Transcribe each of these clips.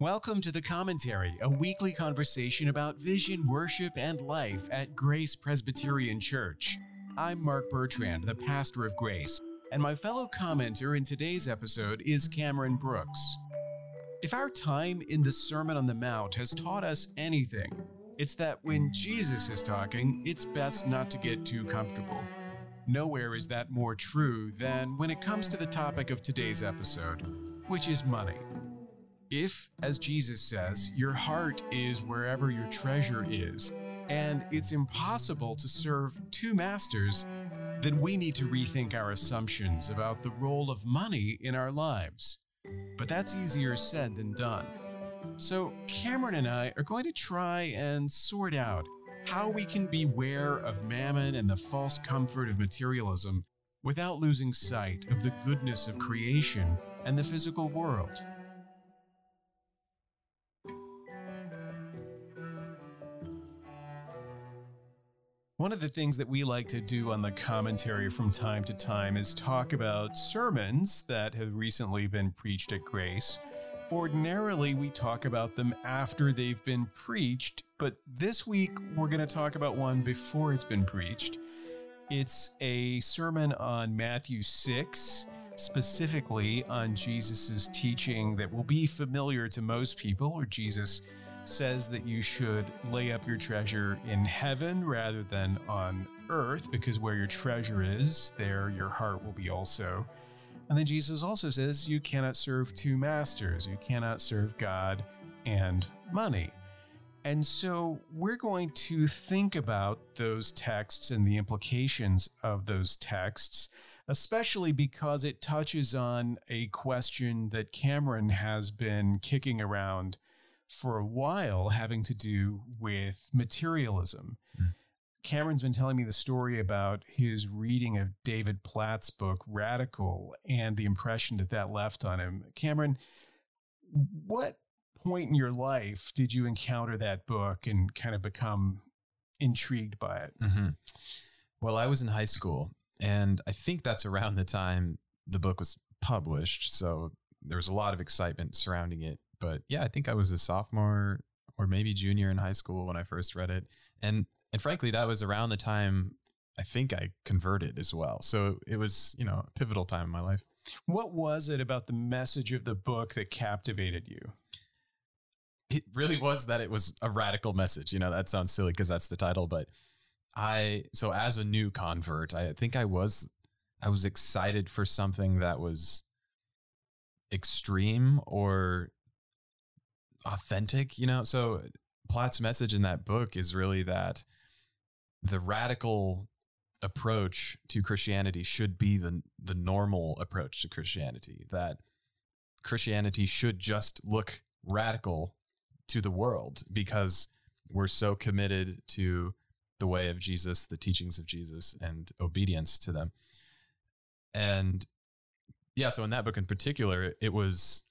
Welcome to The Commentary, a weekly conversation about vision, worship, and life at Grace Presbyterian Church. I'm Mark Bertrand, the pastor of Grace, and my fellow commenter in today's episode is Cameron Brooks. If our time in the Sermon on the Mount has taught us anything, it's that when Jesus is talking, it's best not to get too comfortable. Nowhere is that more true than when it comes to the topic of today's episode, which is money. If, as Jesus says, your heart is wherever your treasure is, and it's impossible to serve two masters, then we need to rethink our assumptions about the role of money in our lives. But that's easier said than done. So, Cameron and I are going to try and sort out how we can beware of mammon and the false comfort of materialism without losing sight of the goodness of creation and the physical world. One of the things that we like to do on the commentary from time to time is talk about sermons that have recently been preached at Grace. Ordinarily, we talk about them after they've been preached, but this week we're going to talk about one before it's been preached. It's a sermon on Matthew 6, specifically on Jesus' teaching that will be familiar to most people, or Jesus says that you should lay up your treasure in heaven rather than on earth, because where your treasure is, there your heart will be also. And then Jesus also says you cannot serve two masters, you cannot serve God and money. And so we're going to think about those texts and the implications of those texts, especially because it touches on a question that Cameron has been kicking around for a while having to do with materialism. Mm. Cameron's been telling me the story about his reading of David Platt's book, Radical, and the impression that that left on him. Cameron, what point in your life did you encounter that book and kind of become intrigued by it? Mm-hmm. Well, I was in high school, and I think that's around the time the book was published. So there was a lot of excitement surrounding it. But yeah, I think I was a sophomore or maybe junior in high school when I first read it. And and frankly, that was around the time I think I converted as well. So it was, you know, a pivotal time in my life. What was it about the message of the book that captivated you? It really was that it was a radical message. You know, that sounds silly because that's the title, but I so as a new convert, I think I was I was excited for something that was extreme or authentic, you know? So Platt's message in that book is really that the radical approach to Christianity should be the the normal approach to Christianity. That Christianity should just look radical to the world because we're so committed to the way of Jesus, the teachings of Jesus, and obedience to them. And yeah, so in that book in particular, it was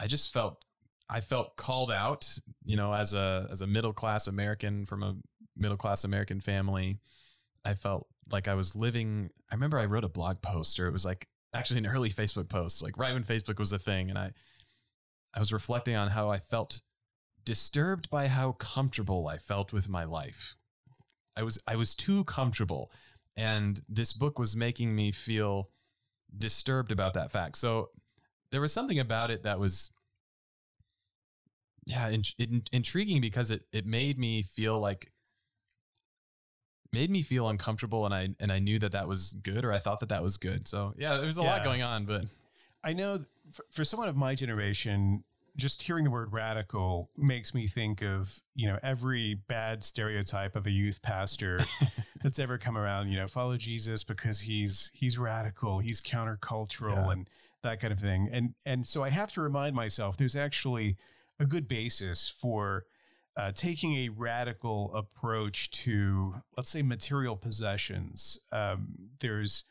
I just felt I felt called out, you know, as a as a middle class American from a middle class American family. I felt like I was living. I remember I wrote a blog post, or it was like actually an early Facebook post, like right when Facebook was a thing, and I I was reflecting on how I felt disturbed by how comfortable I felt with my life. I was I was too comfortable, and this book was making me feel disturbed about that fact. So there was something about it that was yeah, in, in, intriguing because it it made me feel like made me feel uncomfortable, and I and I knew that that was good, or I thought that that was good. So yeah, there was a yeah. lot going on, but I know for, for someone of my generation, just hearing the word radical makes me think of you know every bad stereotype of a youth pastor that's ever come around you know follow jesus because he's he's radical he's countercultural yeah. and that kind of thing and and so i have to remind myself there's actually a good basis for uh, taking a radical approach to, let's say, material possessions. Um, there's,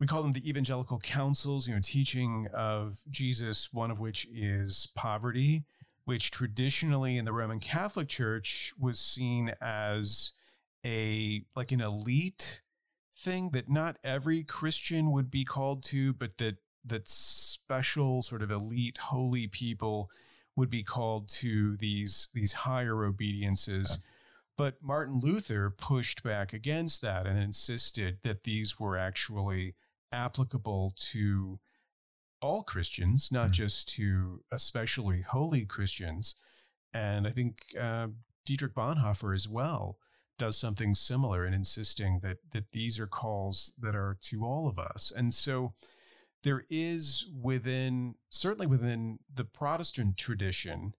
we call them the evangelical counsels, you know, teaching of Jesus, one of which is poverty, which traditionally in the Roman Catholic Church was seen as a like an elite thing that not every Christian would be called to, but that that special sort of elite holy people would be called to these these higher obediences. Yeah. But Martin Luther pushed back against that and insisted that these were actually applicable to all Christians, not mm-hmm. just to especially holy Christians. And I think uh, Dietrich Bonhoeffer as well does something similar in insisting that that these are calls that are to all of us. And so there is within certainly within the Protestant tradition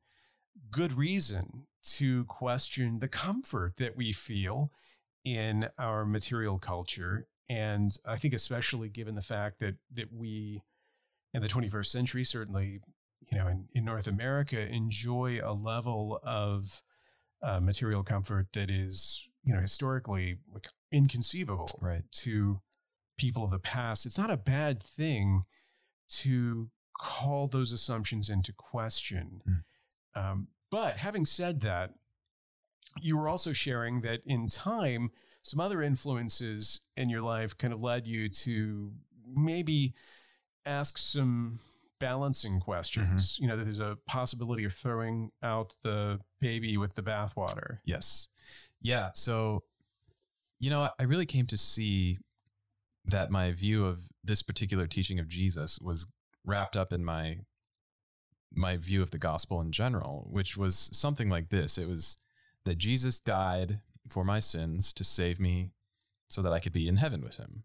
good reason to question the comfort that we feel in our material culture and I think especially given the fact that that we in the 21st century certainly you know in, in North America enjoy a level of uh, material comfort that is you know historically inconceivable right. to people of the past. It's not a bad thing to call those assumptions into question. Mm. Um, but having said that, you were also sharing that in time, some other influences in your life kind of led you to maybe ask some balancing questions. Mm-hmm. You know, that there's a possibility of throwing out the baby with the bathwater. Yes. Yeah. So, you know, I really came to see that my view of this particular teaching of Jesus was wrapped up in my my view of the gospel in general, which was something like this. It was that Jesus died for my sins to save me so that I could be in heaven with him.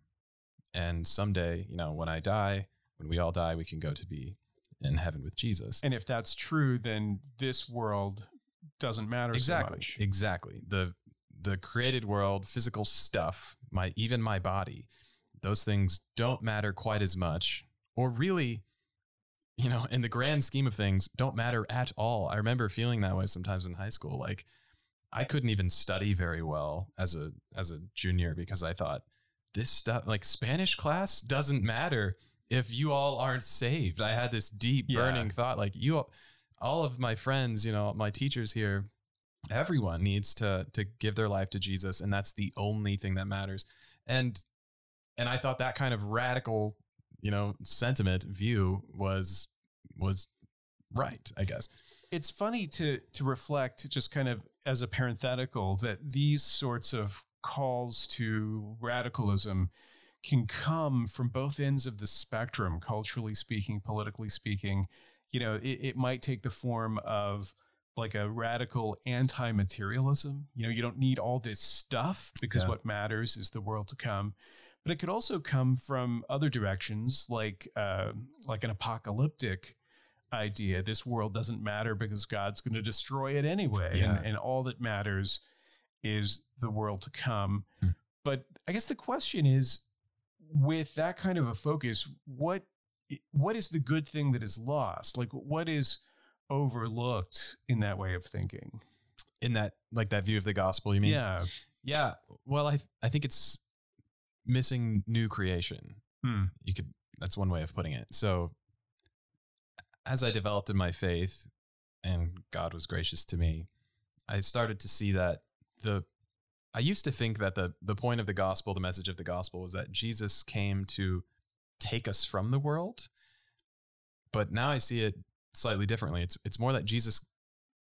And someday, you know, when I die, when we all die, we can go to be in heaven with Jesus. And if that's true, then this world doesn't matter exactly, so Exactly. The the created world, physical stuff, my even my body, those things don't matter quite as much, or really, you know, in the grand scheme of things, don't matter at all. I remember feeling that way sometimes in high school. Like I couldn't even study very well as a as a junior because I thought this stuff like Spanish class doesn't matter if you all aren't saved. I had this deep burning yeah. thought like you all of my friends, you know, my teachers here, everyone needs to to give their life to Jesus and that's the only thing that matters. And and I thought that kind of radical, you know, sentiment view was was right, I guess. It's funny to to reflect just kind of as a parenthetical that these sorts of calls to radicalism can come from both ends of the spectrum, culturally speaking, politically speaking. You know, it, it might take the form of like a radical anti-materialism. You know, you don't need all this stuff because yeah. what matters is the world to come. But it could also come from other directions, like uh, like an apocalyptic idea. This world doesn't matter because God's going to destroy it anyway, yeah. and, and all that matters is the world to come. Hmm. But I guess the question is, with that kind of a focus, what what is the good thing that is lost? Like, what is overlooked in that way of thinking. In that, like that view of the gospel, you mean? Yeah. Yeah. Well, I, th- I think it's missing new creation. Hmm. You could, that's one way of putting it. So as I developed in my faith and God was gracious to me, I started to see that the, I used to think that the, the point of the gospel, the message of the gospel was that Jesus came to take us from the world. But now I see it slightly differently. It's it's more that Jesus,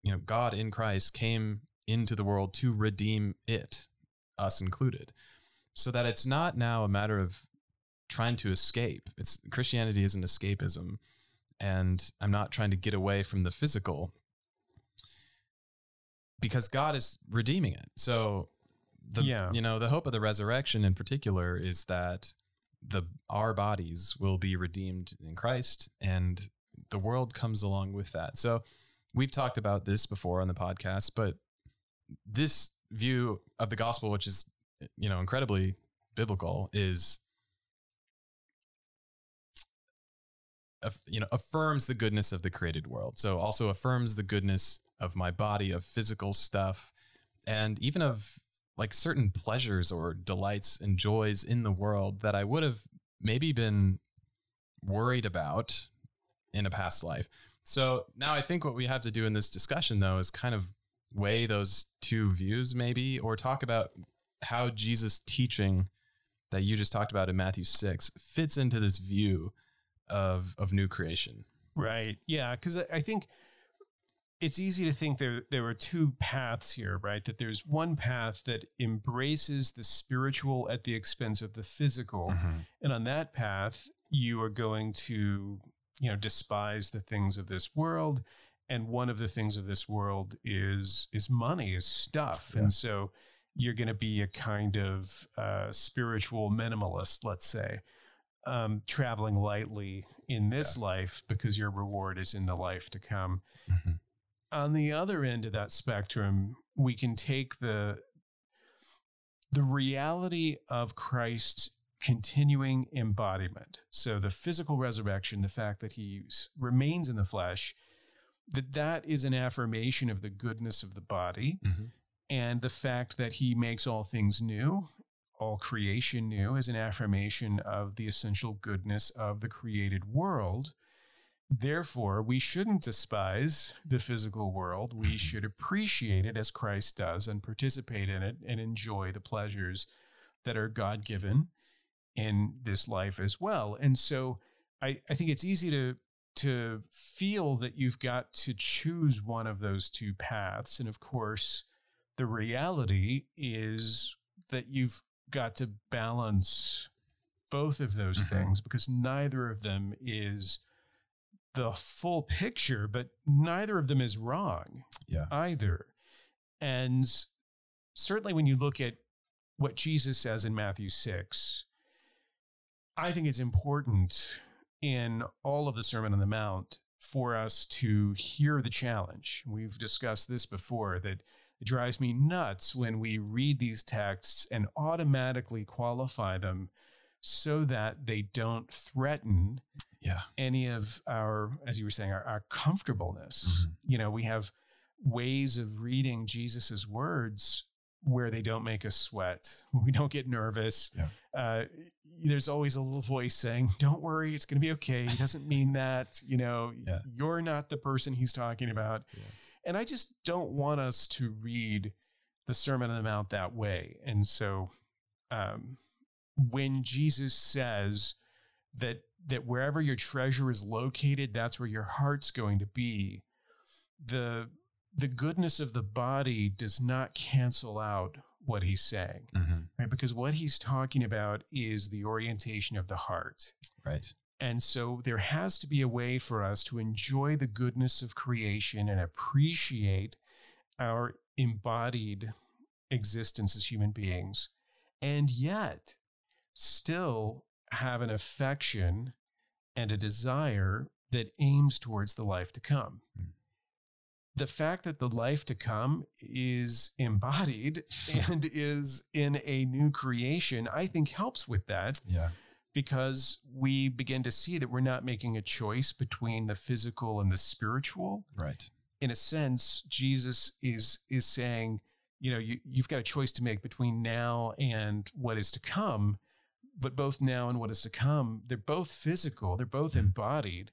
you know, God in Christ came into the world to redeem it, us included. So that it's not now a matter of trying to escape. It's Christianity isn't escapism. And I'm not trying to get away from the physical because God is redeeming it. So the yeah. you know, the hope of the resurrection in particular is that the our bodies will be redeemed in Christ and the world comes along with that. So we've talked about this before on the podcast, but this view of the gospel, which is, you know, incredibly biblical, is you know affirms the goodness of the created world so also affirms the goodness of my body of physical stuff and even of like certain pleasures or delights and joys in the world that i would have maybe been worried about in a past life. So now I think what we have to do in this discussion, though, is kind of weigh those two views, maybe, or talk about how Jesus' teaching that you just talked about in Matthew 6 fits into this view of, of new creation. Right. Yeah. Because I think it's easy to think there there are two paths here, right? That there's one path that embraces the spiritual at the expense of the physical, Mm-hmm. and on that path, you are going to you know despise the things of this world, and one of the things of this world is is money, is stuff, Yeah. and so you're going to be a kind of uh, spiritual minimalist, let's say. Um, traveling lightly in this life because your reward is in the life to come Mm-hmm. on the other end of that spectrum, we can take the the reality of Christ's continuing embodiment. So the physical resurrection, the fact that he remains in the flesh, that that is an affirmation of the goodness of the body Mhm. And the fact that he makes all things new, all creation new is an affirmation of the essential goodness of the created world. Therefore, we shouldn't despise the physical world. We should appreciate it as Christ does and participate in it and enjoy the pleasures that are God given in this life as well. And so I, I think it's easy to to feel that you've got to choose one of those two paths. And of course, the reality is that you've got to balance both of those Mhm. things because neither of them is the full picture, but neither of them is wrong Yeah. either. And certainly when you look at what Jesus says in Matthew 6, I think it's important in all of the Sermon on the Mount for us to hear the challenge. We've discussed this before that it drives me nuts when we read these texts and automatically qualify them so that they don't threaten Yeah. any of our, as you were saying, our, our comfortableness. Mhm. You know, we have ways of reading Jesus's words where they don't make us sweat. We don't get nervous. Yeah. Uh, there's always a little voice saying, "Don't worry, it's going to be okay." He doesn't mean that. You know, Yeah. you're not the person he's talking about. Yeah. And I just don't want us to read the Sermon on the Mount that way. And so, um, when Jesus says that that wherever your treasure is located, that's where your heart's going to be. The the goodness of the body does not cancel out what he's saying, Mm-hmm. right? Because what he's talking about is the orientation of the heart. Right. And so there has to be a way for us to enjoy the goodness of creation and appreciate our embodied existence as human beings, and yet still have an affection and a desire that aims towards the life to come. Mm. The fact that the life to come is embodied and is in a new creation, I think helps with that Yeah. Because we begin to see that we're not making a choice between the physical and the spiritual. Right. In a sense, Jesus is is saying, you know, you, you've got a choice to make between now and what is to come, but both now and what is to come, they're both physical, they're both Mhm. embodied.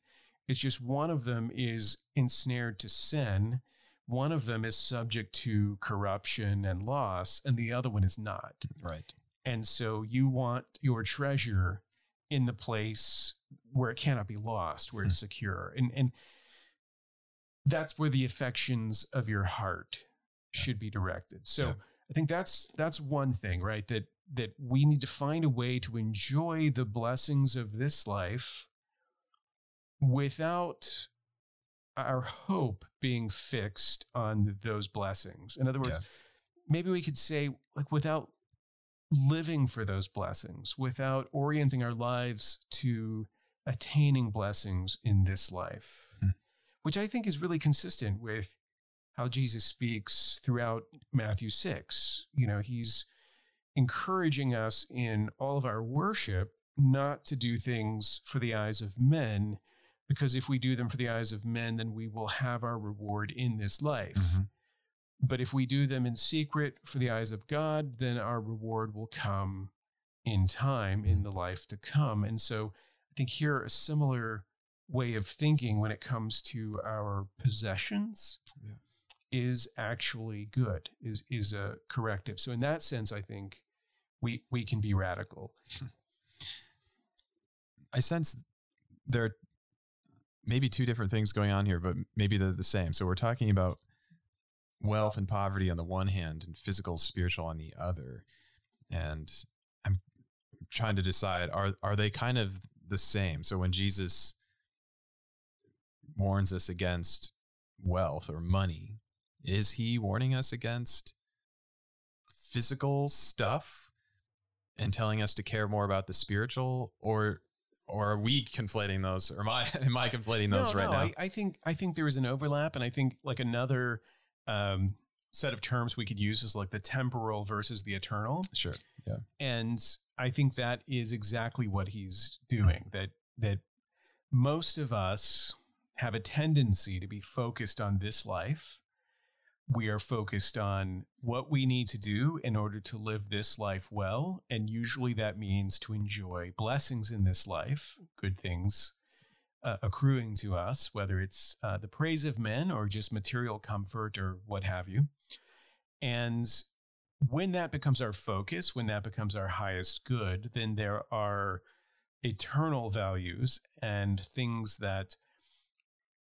It's just one of them is ensnared to sin, one of them is subject to corruption and loss, and the other one is not. Right. And so you want your treasure in the place where it cannot be lost, where it's hmm. secure. And and that's where the affections of your heart should be directed. So Yeah. I think that's that's one thing, right? That that we need to find a way to enjoy the blessings of this life without our hope being fixed on those blessings. In other words, maybe we could say like without living for those blessings, without orienting our lives to attaining blessings in this life, Hmm. which I think is really consistent with how Jesus speaks throughout Matthew 6. You know, he's encouraging us in all of our worship not to do things for the eyes of men, because if we do them for the eyes of men, then we will have our reward in this life. Mhm. But if we do them in secret for the eyes of God, then our reward will come in time in the life to come. And so I think here a similar way of thinking when it comes to our possessions Yeah. is actually good, is is a corrective. So in that sense, I think we we can be radical. I sense there are maybe two different things going on here, but maybe they're the same. So we're talking about wealth and poverty on the one hand and physical spiritual on the other. And I'm trying to decide are are they kind of the same? So when Jesus warns us against wealth or money, is he warning us against physical stuff and telling us to care more about the spiritual or or are we conflating those or am I am I conflating those no, right no, now? I, I think I think there is an overlap, and I think like another um, set of terms we could use is like the temporal versus the eternal, sure. Yeah. and I think that is exactly what he's doing. That that most of us have a tendency to be focused on this life. We are focused on what we need to do in order to live this life well. And usually that means to enjoy blessings in this life, good things uh, accruing to us, whether it's uh, the praise of men or just material comfort or what have you. And when that becomes our focus, when that becomes our highest good, then there are eternal values and things that,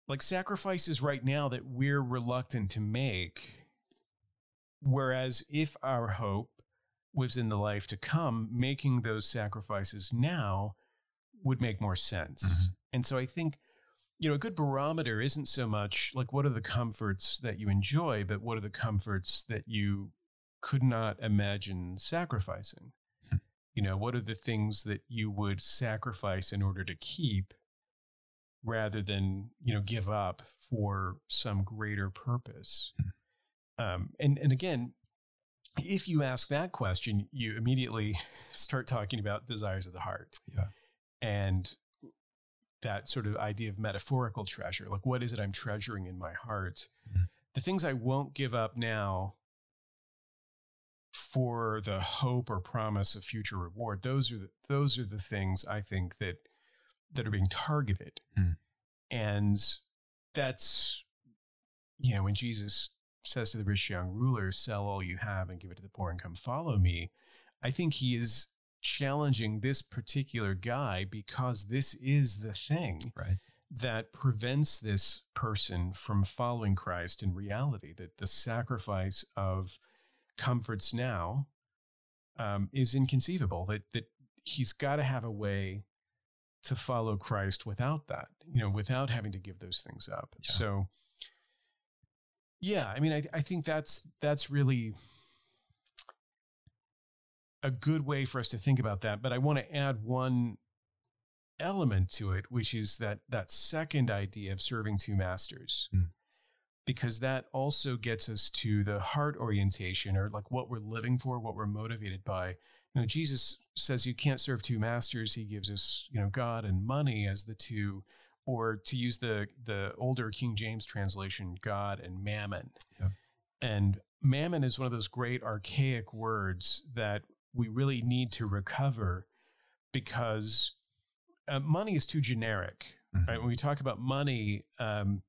like sacrifices right now, that we're reluctant to make. Whereas if our hope was in the life to come, making those sacrifices now would make more sense. Mhm. And so I think, you know, a good barometer isn't so much like what are the comforts that you enjoy, but what are the comforts that you could not imagine sacrificing? Hmm. You know, what are the things that you would sacrifice in order to keep rather than, you know, give up for some greater purpose? Um, and, and again, if you ask that question, you immediately start talking about desires of the heart. Yeah. And that sort of idea of metaphorical treasure. Like, what is it I'm treasuring in my heart? Mhm. The things I won't give up now for the hope or promise of future reward. Those are the, those are the things I think that that are being targeted, Hmm. and that's you know when Jesus says to the rich young ruler, "Sell all you have and give it to the poor and come follow me." I think he is challenging this particular guy because this is the thing Right. that prevents this person from following Christ in reality, that the sacrifice of comforts now um, is inconceivable, that, that he's got to have a way to follow Christ without that, you know, without having to give those things up. Yeah. So, yeah, I mean, I, I think that's, that's really a good way for us to think about that. But I want to add one element to it, which is that that second idea of serving two masters, Mm. because that also gets us to the heart orientation or like what we're living for, what we're motivated by. You know, Jesus says you can't serve two masters. He gives us, you know, God and money as the two, or to use the the older King James translation, God and mammon. Yeah. And mammon is one of those great archaic words that we really need to recover because uh, money is too generic, right? When we talk about money, um,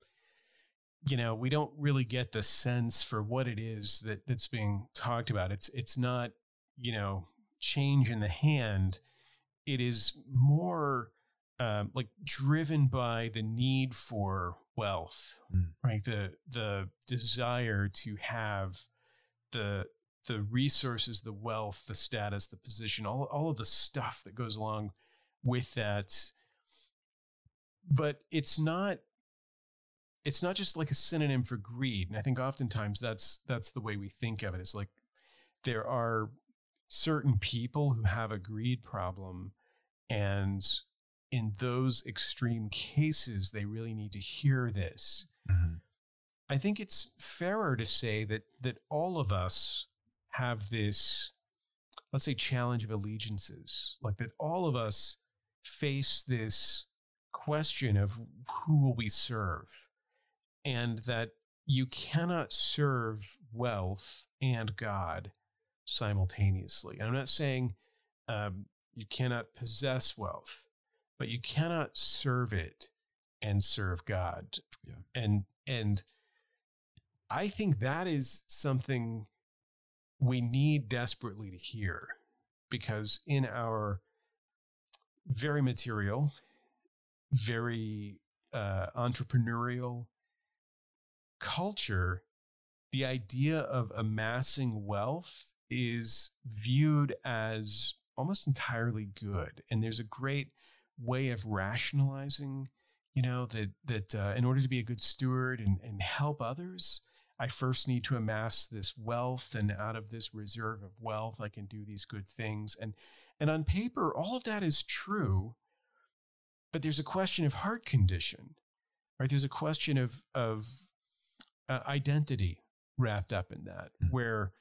you know, we don't really get the sense for what it is that that's being talked about. It's it's not, you know, change in the hand. It is more um, like driven by the need for wealth, Mm. right? The the desire to have the the resources, the wealth, the status, the position, all all of the stuff that goes along with that. But it's not it's not just like a synonym for greed. And I think oftentimes that's that's the way we think of it. It's like there are certain people who have a greed problem and in those extreme cases they really need to hear this. Mhm. I think it's fairer to say that that all of us have this, let's say, challenge of allegiances. Like that all of us face this question of who will we serve? And that you cannot serve wealth and God simultaneously. And I'm not saying um, you cannot possess wealth, but you cannot serve it and serve God. Yeah. And and I think that is something we need desperately to hear because in our very material, very uh, entrepreneurial culture, the idea of amassing wealth is viewed as almost entirely good. And there's a great way of rationalizing, you know, that that uh, in order to be a good steward and, and help others, I first need to amass this wealth, and out of this reserve of wealth, I can do these good things. And and on paper, all of that is true, but there's a question of heart condition, right? There's a question of of uh, identity wrapped up in that, mm-hmm. where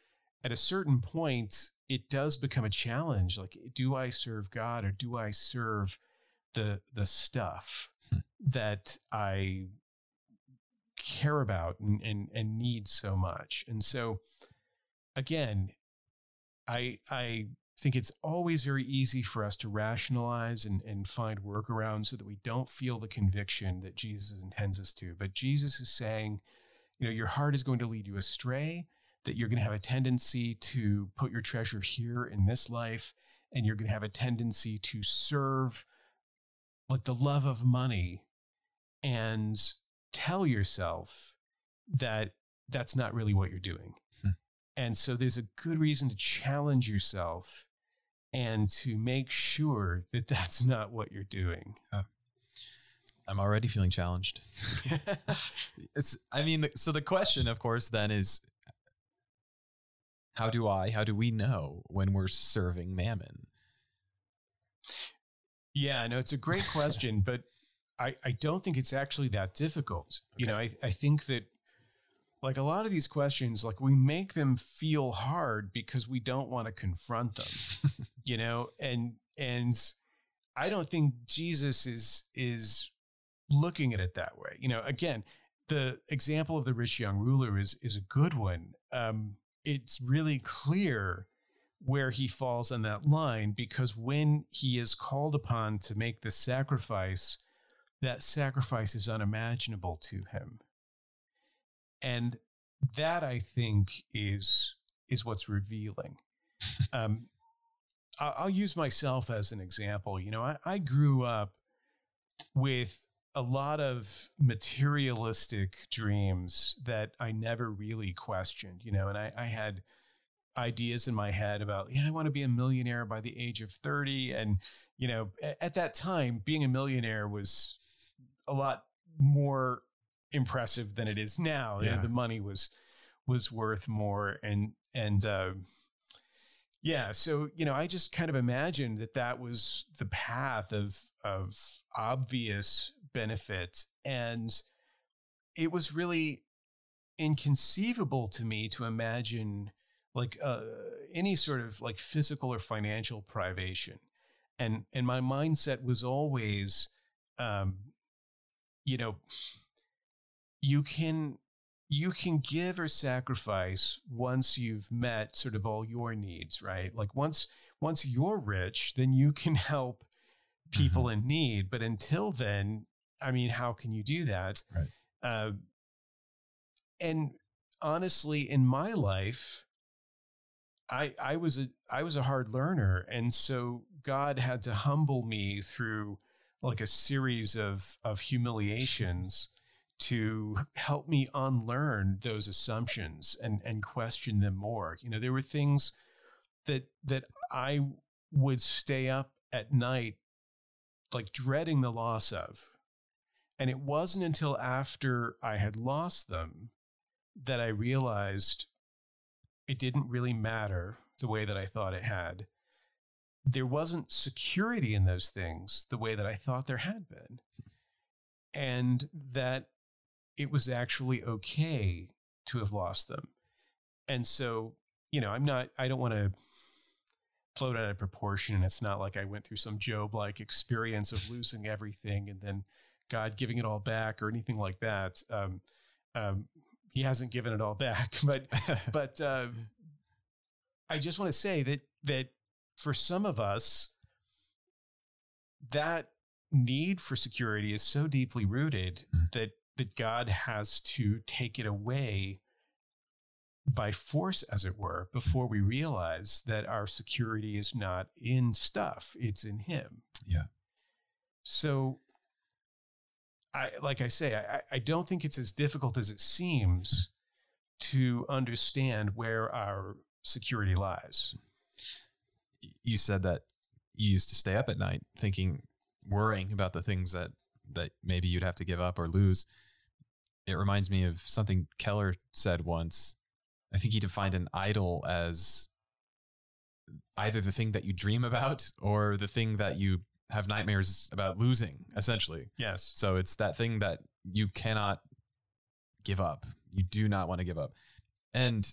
at a certain point it does become a challenge. Like, do I serve God or do I serve the the stuff hmm. that I care about and, and and need so much? And so, again, I I think it's always very easy for us to rationalize and, and find workarounds so that we don't feel the conviction that Jesus intends us to. But Jesus is saying, you know, your heart is going to lead you astray, that you're going to have a tendency to put your treasure here in this life, and you're going to have a tendency to serve like the love of money and tell yourself that that's not really what you're doing. Hmm. And so there's a good reason to challenge yourself and to make sure that that's not what you're doing. Uh, I'm already feeling challenged. it's, I mean, so the question, of course, then is how do I, how do we know when we're serving mammon? Yeah, no, it's a great question, but I, I don't think it's actually that difficult. Okay. You know, I, I think that like a lot of these questions, like we make them feel hard because we don't want to confront them, you know, and, and I don't think Jesus is, is looking at it that way. You know, again, the example of the rich young ruler is, is a good one. Um, it's really clear where he falls on that line because when he is called upon to make the sacrifice, that sacrifice is unimaginable to him. And that I think is is what's revealing. um, I'll, use myself as an example. You know, I, I grew up with a lot of materialistic dreams that I never really questioned, you know, and I, I had ideas in my head about, yeah, I want to be a millionaire by the age of 30. And, you know, at that time, being a millionaire was a lot more impressive than it is now. Yeah. The money was, was worth more. And, and, uh, yeah. So, you know, I just kind of imagined that that was the path of, of obvious benefit. And it was really inconceivable to me to imagine like uh, any sort of like physical or financial privation. And, and my mindset was always, um, you know, you can you can give or sacrifice once you've met sort of all your needs, right? Like once once you're rich, then you can help people mm-hmm. in need. But until then, I mean, how can you do that? Right. Uh, and honestly, in my life, I I was a I was a hard learner, and so God had to humble me through like a series of of humiliations to help me unlearn those assumptions and and question them more. You know, there were things that that I would stay up at night like dreading the loss of. And it wasn't until after I had lost them that I realized it didn't really matter the way that I thought it had. There wasn't security in those things the way that I thought there had been. And that it was actually okay to have lost them. And so, you know, I'm not, I don't want to float out of proportion. And it's not like I went through some Job like experience of losing everything and then God giving it all back or anything like that. Um, um, he hasn't given it all back, but, but, uh, I just want to say that, that for some of us, that need for security is so deeply rooted mm. that that God has to take it away by force, as it were, before we realize that our security is not in stuff, it's in Him. Yeah. So I like I say, I, I don't think it's as difficult as it seems to understand where our security lies. You said that you used to stay up at night thinking, worrying about the things that that maybe you'd have to give up or lose. It reminds me of something Keller said once. I think he defined an idol as either the thing that you dream about or the thing that you have nightmares about losing, essentially. Yes. So it's that thing that you cannot give up. You do not want to give up. And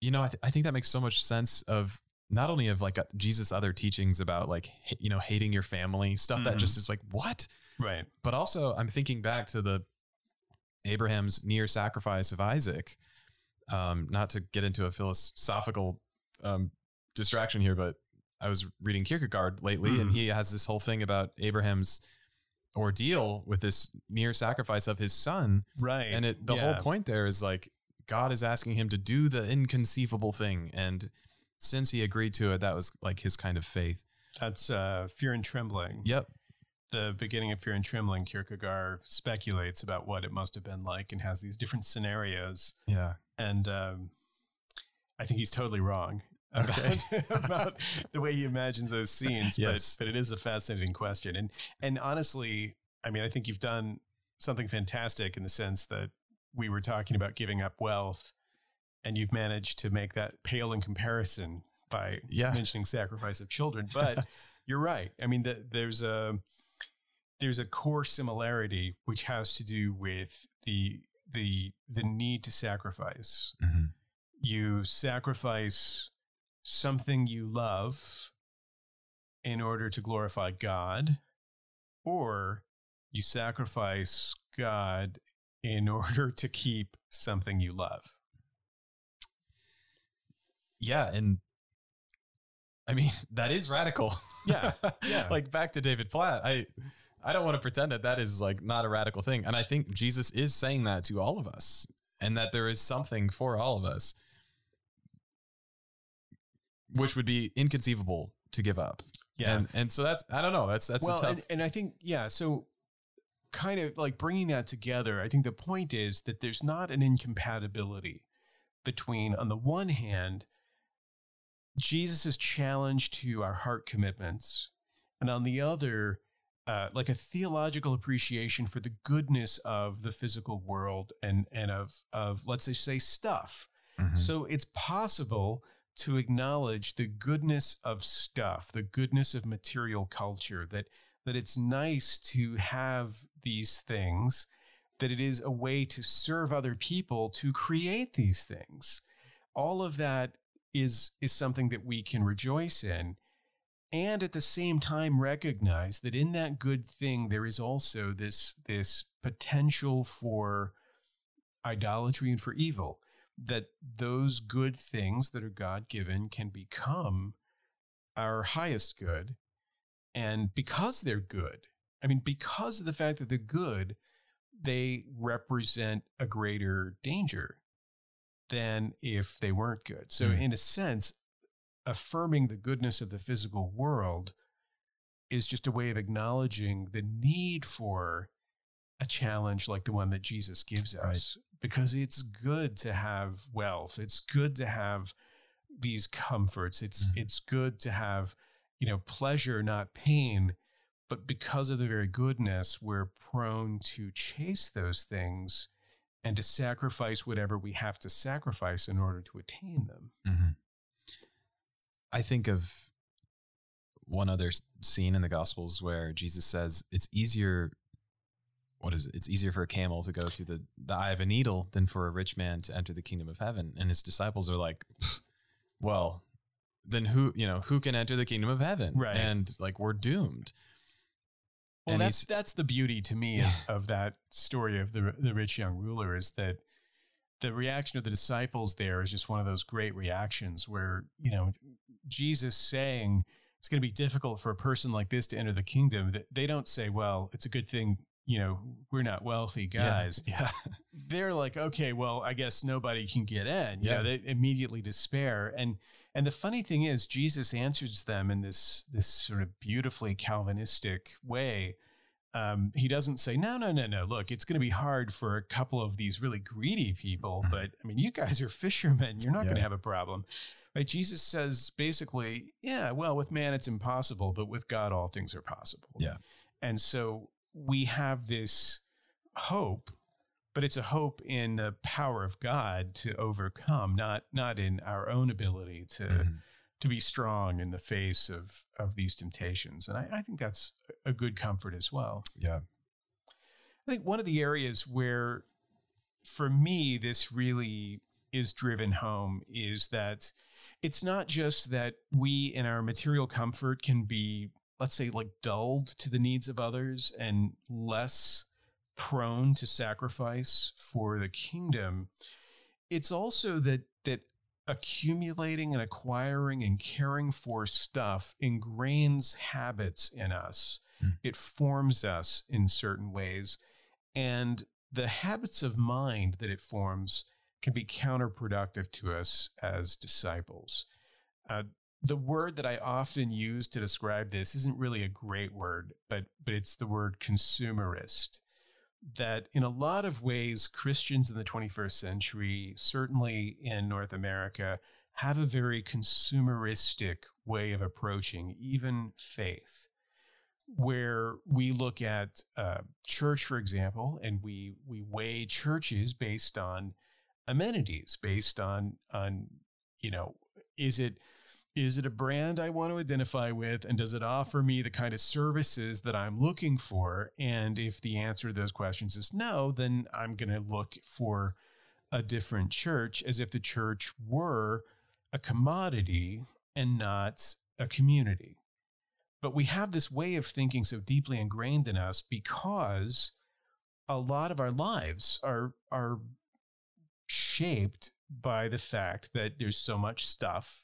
you know, I, th- I think that makes so much sense of not only of like uh, Jesus' other teachings about like, you know, hating your family, stuff that Mhm. just is like, what? Right. But also, I'm thinking back to the Abraham's near sacrifice of Isaac. Um, not to get into a philosophical um, distraction here, but I was reading Kierkegaard lately, and Mhm. he has this whole thing about Abraham's ordeal with this near sacrifice of his son. Right. And it, the Yeah. whole point there is like God is asking him to do the inconceivable thing, and since he agreed to it, that was like his kind of faith. That's uh, Fear and Trembling. Yep. The beginning of Fear and Trembling, Kierkegaard speculates about what it must have been like and has these different scenarios. Yeah. And um, I think he's totally wrong about, Okay. about the way he imagines those scenes. Yes. But, but it is a fascinating question. And, and honestly, I mean, I think you've done something fantastic in the sense that we were talking about giving up wealth and you've managed to make that pale in comparison by Yeah. mentioning sacrifice of children. But you're right. I mean, the, there's a there's a core similarity which has to do with the the the need to sacrifice. Mhm. You sacrifice something you love in order to glorify God, or you sacrifice God in order to keep something you love. Yeah, and I mean that is radical. Yeah, yeah. like back to David Platt. I I don't want to pretend that that is like not a radical thing, and I think Jesus is saying that to all of us, and that there is something for all of us, which would be inconceivable to give up. Yeah. and and so that's I don't know. That's that's well, a tough. and, and I think yeah. So, kind of like bringing that together, I think the point is that there's not an incompatibility between, on the one hand, Jesus' challenge to our heart commitments, and on the other, uh, like a theological appreciation for the goodness of the physical world and and of of let's just say stuff. Mhm. So it's possible to acknowledge the goodness of stuff, the goodness of material culture, that that it's nice to have these things, that it is a way to serve other people to create these things. All of that is is something that we can rejoice in and at the same time recognize that in that good thing there is also this this potential for idolatry and for evil that those good things that are God given can become our highest good. And because they're good, I mean, because of the fact that they're good, they represent a greater danger than if they weren't good. So, Mm. in a sense, affirming the goodness of the physical world is just a way of acknowledging the need for a challenge like the one that Jesus gives Right. us because it's good to have wealth. It's good to have these comforts. It's Mhm. it's good to have, you know, pleasure, not pain. But because of the very goodness, we're prone to chase those things and to sacrifice whatever we have to sacrifice in order to attain them. Mhm. I think of one other scene in the Gospels where Jesus says it's easier. What is it? It's easier for a camel to go through the, the eye of a needle than for a rich man to enter the kingdom of heaven. And his disciples are like, well, then who, you know, who can enter the kingdom of heaven? Right. And like, we're doomed. Well, And that's that's the beauty to me of, of that story of the the rich young ruler is that the reaction of the disciples there is just one of those great reactions where you know Jesus saying it's going to be difficult for a person like this to enter the kingdom. They don't say, "Well, it's a good thing." You know, we're not wealthy Yeah. guys. Yeah. They're like, okay, well, I guess nobody can get in. You Yeah. know, they immediately despair. And And the funny thing is, Jesus answers them in this this sort of beautifully Calvinistic way. Um, he doesn't say, "No, no, no, no. Look, it's going to be hard for a couple of these really greedy people, but I mean, you guys are fishermen. You're not Yeah. going to have a problem." Right? Jesus says basically, "Yeah, well, with man it's impossible, but with God all things are possible." Yeah. And so we have this hope but it's a hope in the power of God to overcome, not not in our own ability to Mhm. to be strong in the face of of these temptations. And I, I think that's a good comfort as well. Yeah. I think one of the areas where, for me, this really is driven home is that it's not just that we, in our material comfort, can be, let's say, like dulled to the needs of others and less prone to sacrifice for the kingdom. It's also that that accumulating and acquiring and caring for stuff ingrains habits in us. Mm. It forms us in certain ways. And the habits of mind that it forms can be counterproductive to us as disciples. Uh, the word that I often use to describe this isn't really a great word, but but it's the word consumerist. That in a lot of ways, Christians in the 21st century, certainly in North America, have a very consumeristic way of approaching even faith where we look at uh, church, for example, and we we weigh churches based on amenities, based on on you know, is it is it a brand I want to identify with, and does it offer me the kind of services that I'm looking for? And if the answer to those questions is no, then I'm going to look for a different church, as if the church were a commodity and not a community. But we have this way of thinking so deeply ingrained in us because a lot of our lives are are shaped by the fact that there's so much stuff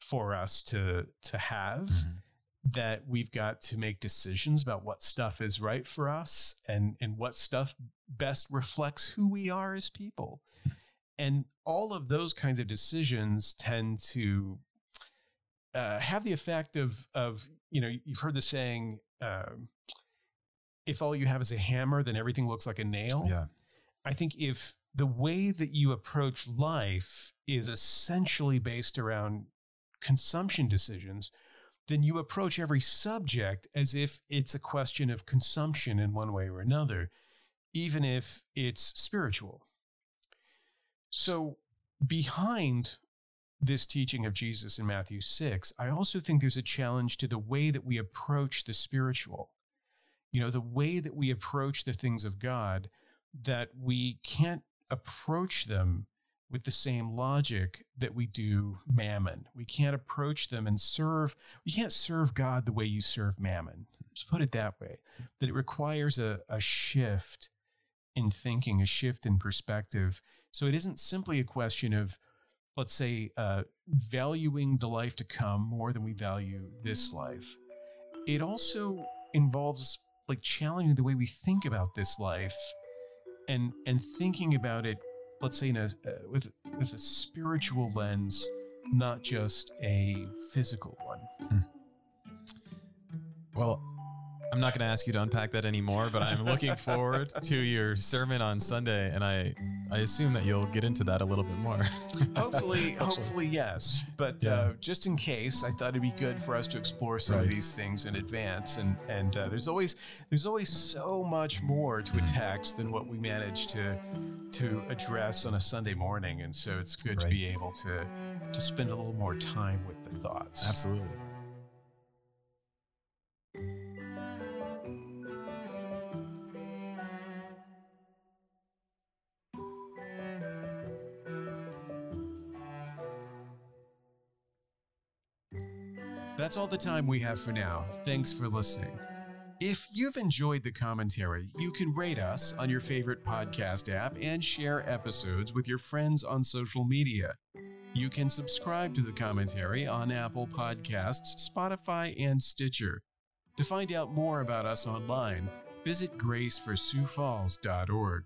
for us to to have Mhm. that we've got to make decisions about what stuff is right for us and and what stuff best reflects who we are as people and all of those kinds of decisions tend to uh, have the effect of of you know you've heard the saying um, if all you have is a hammer then everything looks like a nail Yeah. I think if the way that you approach life is essentially based around consumption decisions, then you approach every subject as if it's a question of consumption in one way or another, even if it's spiritual. So, behind this teaching of Jesus in Matthew 6, I also think there's a challenge to the way that we approach the spiritual. You know, the way that we approach the things of God that we can't approach them with the same logic that we do mammon. We can't approach them and serve, we can't serve God the way you serve mammon. Let's put it that way. That it requires a, a shift in thinking, a shift in perspective. So it isn't simply a question of, let's say, uh, valuing the life to come more than we value this life. It also involves like challenging the way we think about this life and and thinking about it let's say in a uh, with with a spiritual lens not just a physical one. Well, I'm not going to ask you to unpack that anymore, but I'm looking forward to your sermon on Sunday, and I I assume that you'll get into that a little bit more. hopefully hopefully yes but Yeah. uh, just in case i thought it'd be good for us to explore some of these things in advance and and uh, there's always there's always so much more to a Mhm. text than what we manage to to address on a sunday morning and so it's good to be able to to spend a little more time with the thoughts Absolutely. That's all the time we have for now. Thanks for listening. If you've enjoyed the commentary, you can rate us on your favorite podcast app and share episodes with your friends on social media. You can subscribe to the commentary on Apple Podcasts, Spotify, and Stitcher. To find out more about us online, visit graceforsiouxfalls.org.